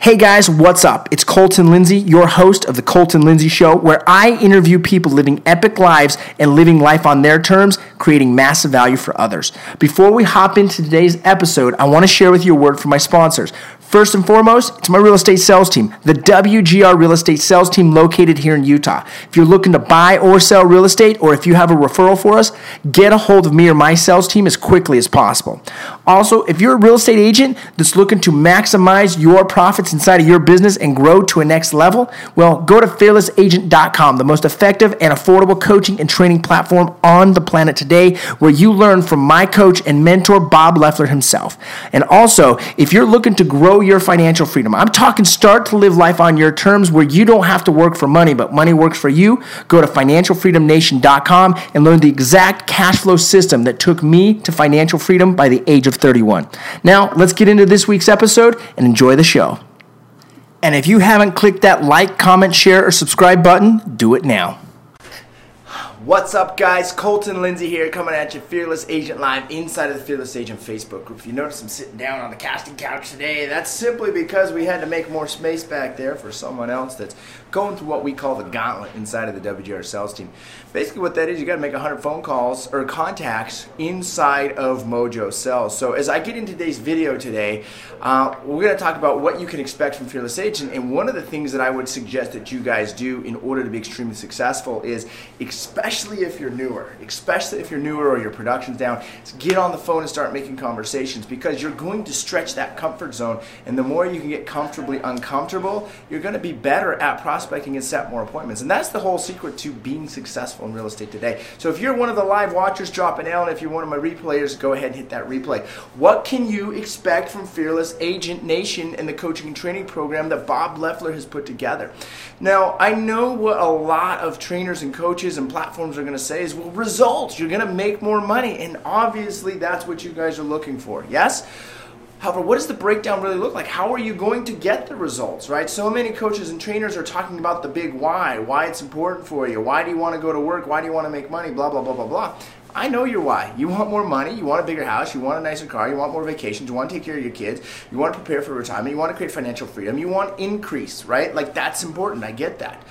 Hey guys, what's up? It's Colton Lindsay, your host of The Colton Lindsay Show, where I interview people living epic lives and living life on their terms, creating massive value for others. Before we hop into today's episode, I want to share with you a word from my sponsors. First and foremost, it's my real estate sales team, the WGR Real Estate Sales Team located here in Utah. If you're looking to buy or sell real estate, or if you have a referral for us, get a hold of me or my sales team as quickly as possible. Also, if you're a real estate agent that's looking to maximize your profits inside of your business and grow to a next level, well, go to fearlessagent.com, the most effective and affordable coaching and training platform on the planet today, where you learn from my coach and mentor, Bob Leffler himself. And also, if you're looking to grow your financial freedom. I'm talking start to live life on your terms where you don't have to work for money, but money works for you. Go to financialfreedomnation.com and learn the exact cash flow system that took me to financial freedom by the age of 31. Now, let's get into this week's episode and enjoy the show. And if you haven't clicked that like, comment, share, or subscribe button, do it now. What's up, guys? Colton Lindsay here, coming at you, Fearless Agent Live, inside of the Fearless Agent Facebook group. If you notice, I'm sitting down on the casting couch today. That's simply because we had to make more space back there for someone else that's going through what we call the gauntlet inside of the WGR sales team. Basically, what that is, you got to make 100 phone calls or contacts inside of Mojo Sales. So, as I get into today's video today, uh, we're going to talk about what you can expect from Fearless Agent. And one of the things that I would suggest that you guys do in order to be extremely successful is, especially if you're newer, especially if you're newer or your production's down, get on the phone and start making conversations because you're going to stretch that comfort zone. And the more you can get comfortably uncomfortable, you're going to be better at prospecting and set more appointments. And that's the whole secret to being successful in real estate today. So if you're one of the live watchers, drop an L. And if you're one of my replayers, go ahead and hit that replay. What can you expect from Fearless Agent Nation and the coaching and training program that Bob Leffler has put together? Now, I know what a lot of trainers and coaches and platforms are going to say is, well, results. You're going to make more money. And obviously, that's what you guys are looking for. Yes? However, what does the breakdown really look like? How are you going to get the results, right? So many coaches and trainers are talking about the big why, why it's important for you, why do you want to go to work, why do you want to make money, blah, blah, blah, blah, blah. I know your why. You want more money, you want a bigger house, you want a nicer car, you want more vacations, you want to take care of your kids, you want to prepare for retirement, you want to create financial freedom, you want increase, right? Like that's important. I get that.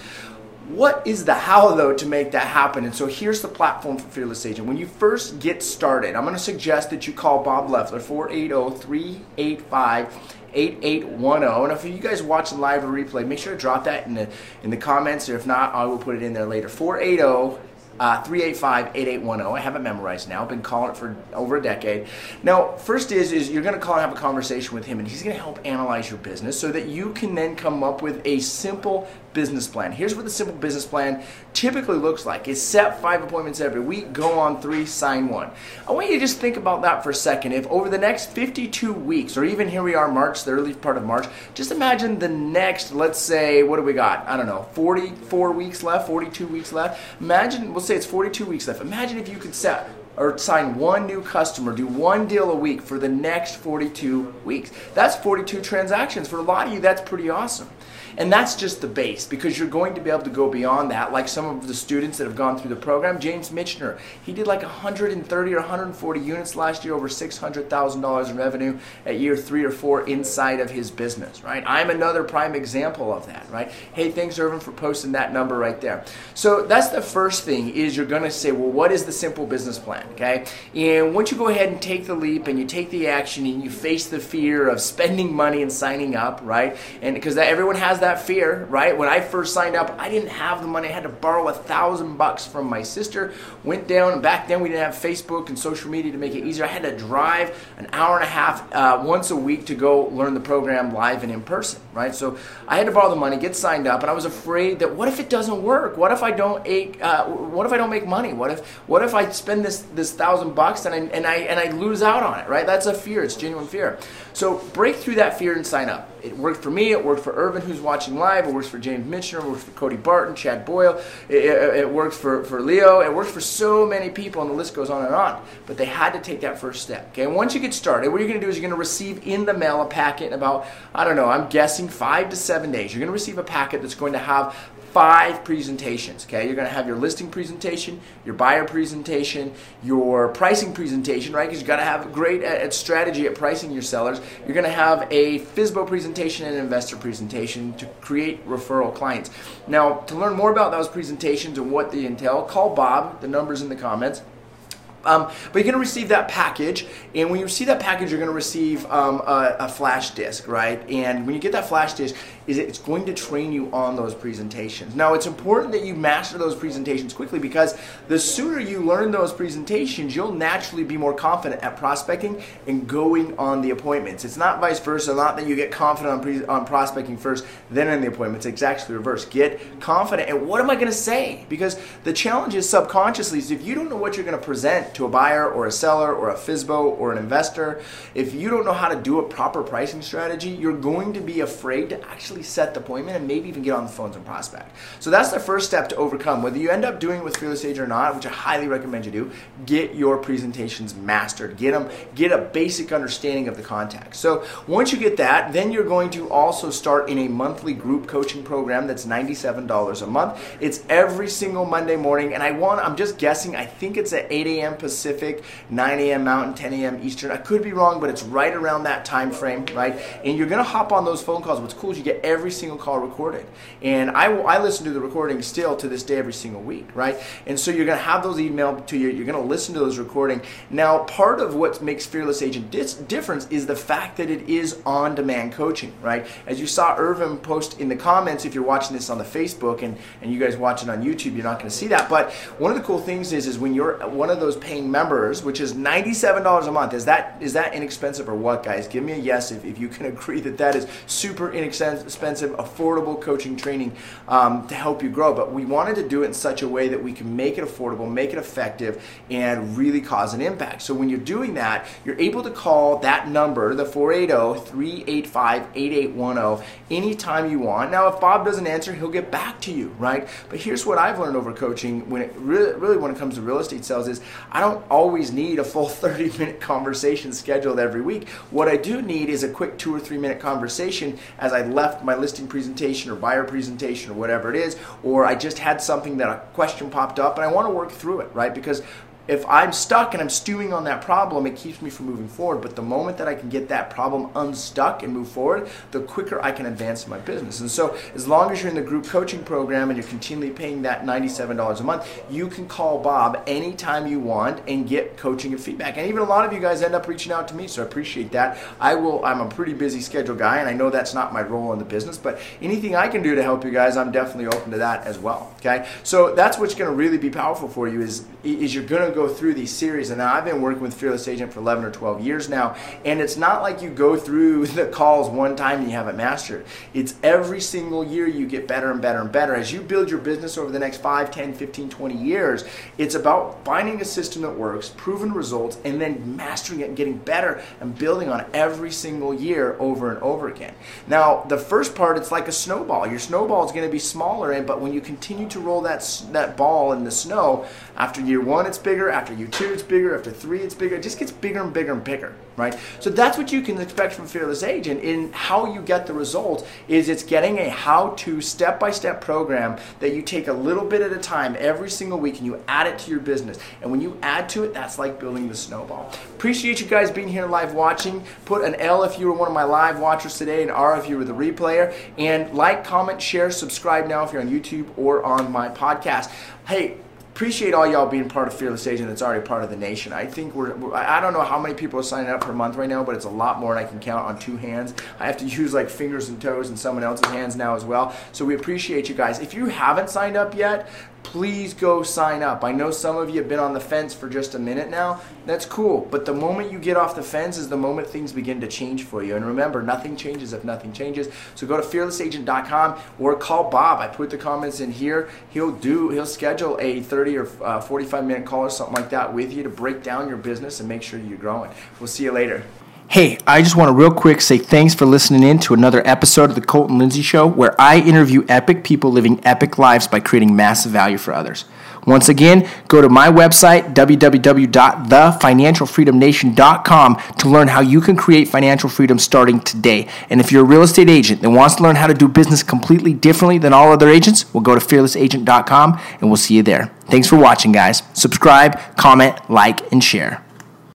What is the how though to make that happen? And so here's the platform for Fearless Agent. When you first get started, I'm going to suggest that you call Bob Leffler 480-385 8810. And if you guys watch live or replay, make sure to drop that in the in the comments or if not, I will put it in there later. 480 uh, 385-8810. I have it memorized now. I've been calling it for over a decade. Now, first is is you're going to call and have a conversation with him, and he's going to help analyze your business so that you can then come up with a simple business plan. Here's what the simple business plan typically looks like. It's set five appointments every week, go on three, sign one. I want you to just think about that for a second. If over the next 52 weeks, or even here we are March, the early part of March, just imagine the next, let's say, what do we got? I don't know, 44 weeks left, 42 weeks left. Imagine, we'll say it's 42 weeks left. Imagine if you could set or sign one new customer, do one deal a week for the next 42 weeks. That's 42 transactions. For a lot of you, that's pretty awesome. And that's just the base because you're going to be able to go beyond that. Like some of the students that have gone through the program, James Michener, he did like 130 or 140 units last year, over $600,000 in revenue at year three or four inside of his business, right? I'm another prime example of that, right? Hey, thanks, Irvin, for posting that number right there. So that's the first thing is you're going to say, well, what is the simple business plan, okay? And once you go ahead and take the leap and you take the action and you face the fear of spending money and signing up, right? And because everyone has that fear, right? When I first signed up, I didn't have the money. I had to borrow a thousand bucks from my sister. Went down, and back then we didn't have Facebook and social media to make it easier. I had to drive an hour and a half uh, once a week to go learn the program live and in person, right? So I had to borrow the money, get signed up, and I was afraid that what if it doesn't work? What if I don't? Uh, what if I don't make money? What if what if I spend this this thousand bucks and I and I and I lose out on it? Right? That's a fear. It's genuine fear. So break through that fear and sign up. It worked for me. It worked for Irvin, who's watching live. It works for James Michener. It works for Cody Barton, Chad Boyle. It, it, it works for, for Leo. It works for so many people, and the list goes on and on. But they had to take that first step. Okay, and once you get started, what you're going to do is you're going to receive in the mail a packet in about, I don't know, I'm guessing five to seven days. You're going to receive a packet that's going to have five presentations. Okay, you're going to have your listing presentation, your buyer presentation, your pricing presentation, right? Because you got to have great at, at, strategy at pricing your sellers. You're going to have a FSBO presentation and an investor presentation to create referral clients. Now, to learn more about those presentations and what they entail, call Bob. The numbers in the comments. Um, but you're going to receive that package, and when you receive that package, you're going to receive um, a, a, flash disk, right? And when you get that flash disk, is it's going to train you on those presentations. Now, it's important that you master those presentations quickly because the sooner you learn those presentations, you'll naturally be more confident at prospecting and going on the appointments. It's not vice versa. Not that you get confident on, pre- on prospecting first, then in the appointments. It's actually reverse. Get confident. And what am I going to say? Because the challenge is subconsciously is if you don't know what you're going to present to a buyer or a seller or a FISBO or an investor, if you don't know how to do a proper pricing strategy, you're going to be afraid to actually set the appointment and maybe even get on the phones and prospect. So that's the first step to overcome. Whether you end up doing it with Fearless Agent or not, which I highly recommend you do, get your presentations mastered. Get them, get a basic understanding of the context. So once you get that, then you're going to also start in a monthly group coaching program that's $97 a month. It's every single Monday morning, and I want, I'm just guessing, I think it's at 8 a.m. Pacific, 9 a.m. Mountain, 10 a.m. Eastern. I could be wrong, but it's right around that time frame, right? And you're gonna hop on those phone calls. What's cool is you get every single call recorded, and I I listen to the recording still to this day every single week, right? And so you're gonna have those emailed to you. You're gonna listen to those recording. Now, part of what makes Fearless Agent dis- difference is the fact that it is on-demand coaching, right? As you saw Irvin post in the comments, if you're watching this on the Facebook and and you guys watch it on YouTube, you're not gonna see that. But one of the cool things is is when you're one of those paying members, which is $97 a month. Is that is that inexpensive or what, guys? Give me a yes if, if you can agree that that is super inexpensive, affordable coaching training um, to help you grow. But we wanted to do it in such a way that we can make it affordable, make it effective, and really cause an impact. So when you're doing that, you're able to call that number, the 480 385 8810, anytime you want. Now, if Bob doesn't answer, he'll get back to you, right? But here's what I've learned over coaching when it really, really when it comes to real estate sales is I don't always need a full 30 minute conversation scheduled every week. What I do need is a quick two or three minute conversation as I left my listing presentation or buyer presentation or whatever it is, or I just had something that a question popped up and I want to work through it, right? Because if I'm stuck and I'm stewing on that problem, it keeps me from moving forward. But the moment that I can get that problem unstuck and move forward, the quicker I can advance my business. And so, as long as you're in the group coaching program and you're continually paying that $97 a month, you can call Bob anytime you want and get coaching and feedback. And even a lot of you guys end up reaching out to me, so I appreciate that. I will. I'm a pretty busy schedule guy, and I know that's not my role in the business. But anything I can do to help you guys, I'm definitely open to that as well. Okay, so that's what's going to really be powerful for you is is you're going to go through these series. And I've been working with Fearless Agent for 11 or 12 years now. And it's not like you go through the calls one time and you have it mastered. It's every single year you get better and better and better. As you build your business over the next 5, 10, 15, 20 years, it's about finding a system that works, proven results, and then mastering it and getting better and building on it every single year over and over again. Now, the first part, it's like a snowball. Your snowball is going to be smaller, but when you continue to roll that, that ball in the snow, after year one, it's bigger. After year two, it's bigger. After three, it's bigger. It just gets bigger and bigger and bigger, right? So that's what you can expect from Fearless Agent. In how you get the results is it's getting a how-to step-by-step program that you take a little bit at a time every single week and you add it to your business. And when you add to it, that's like building the snowball. Appreciate you guys being here live watching. Put an L if you were one of my live watchers today, and R if you were the replayer. And like, comment, share, subscribe now if you're on YouTube or on my podcast. Hey, appreciate all y'all being part of Fearless Agent that's already part of the nation. I think we're, I don't know how many people are signing up per month right now, but it's a lot more than I can count on two hands. I have to use like fingers and toes and someone else's hands now as well. So we appreciate you guys. If you haven't signed up yet, please go sign up. I know some of you have been on the fence for just a minute now. That's cool. But the moment you get off the fence is the moment things begin to change for you. And remember, nothing changes if nothing changes. So go to fearlessagent.com or call Bob. I put the comments in here. He'll do, he'll schedule a 30 or uh, 45 minute call or something like that with you to break down your business and make sure you're growing. We'll see you later. Hey, I just want to real quick say thanks for listening in to another episode of the Colton Lindsay Show, where I interview epic people living epic lives by creating massive value for others. Once again, go to my website, www.thefinancialfreedomnation.com, to learn how you can create financial freedom starting today. And if you're a real estate agent that wants to learn how to do business completely differently than all other agents, we'll go to fearlessagent.com and we'll see you there. Thanks for watching, guys. Subscribe, comment, like, and share.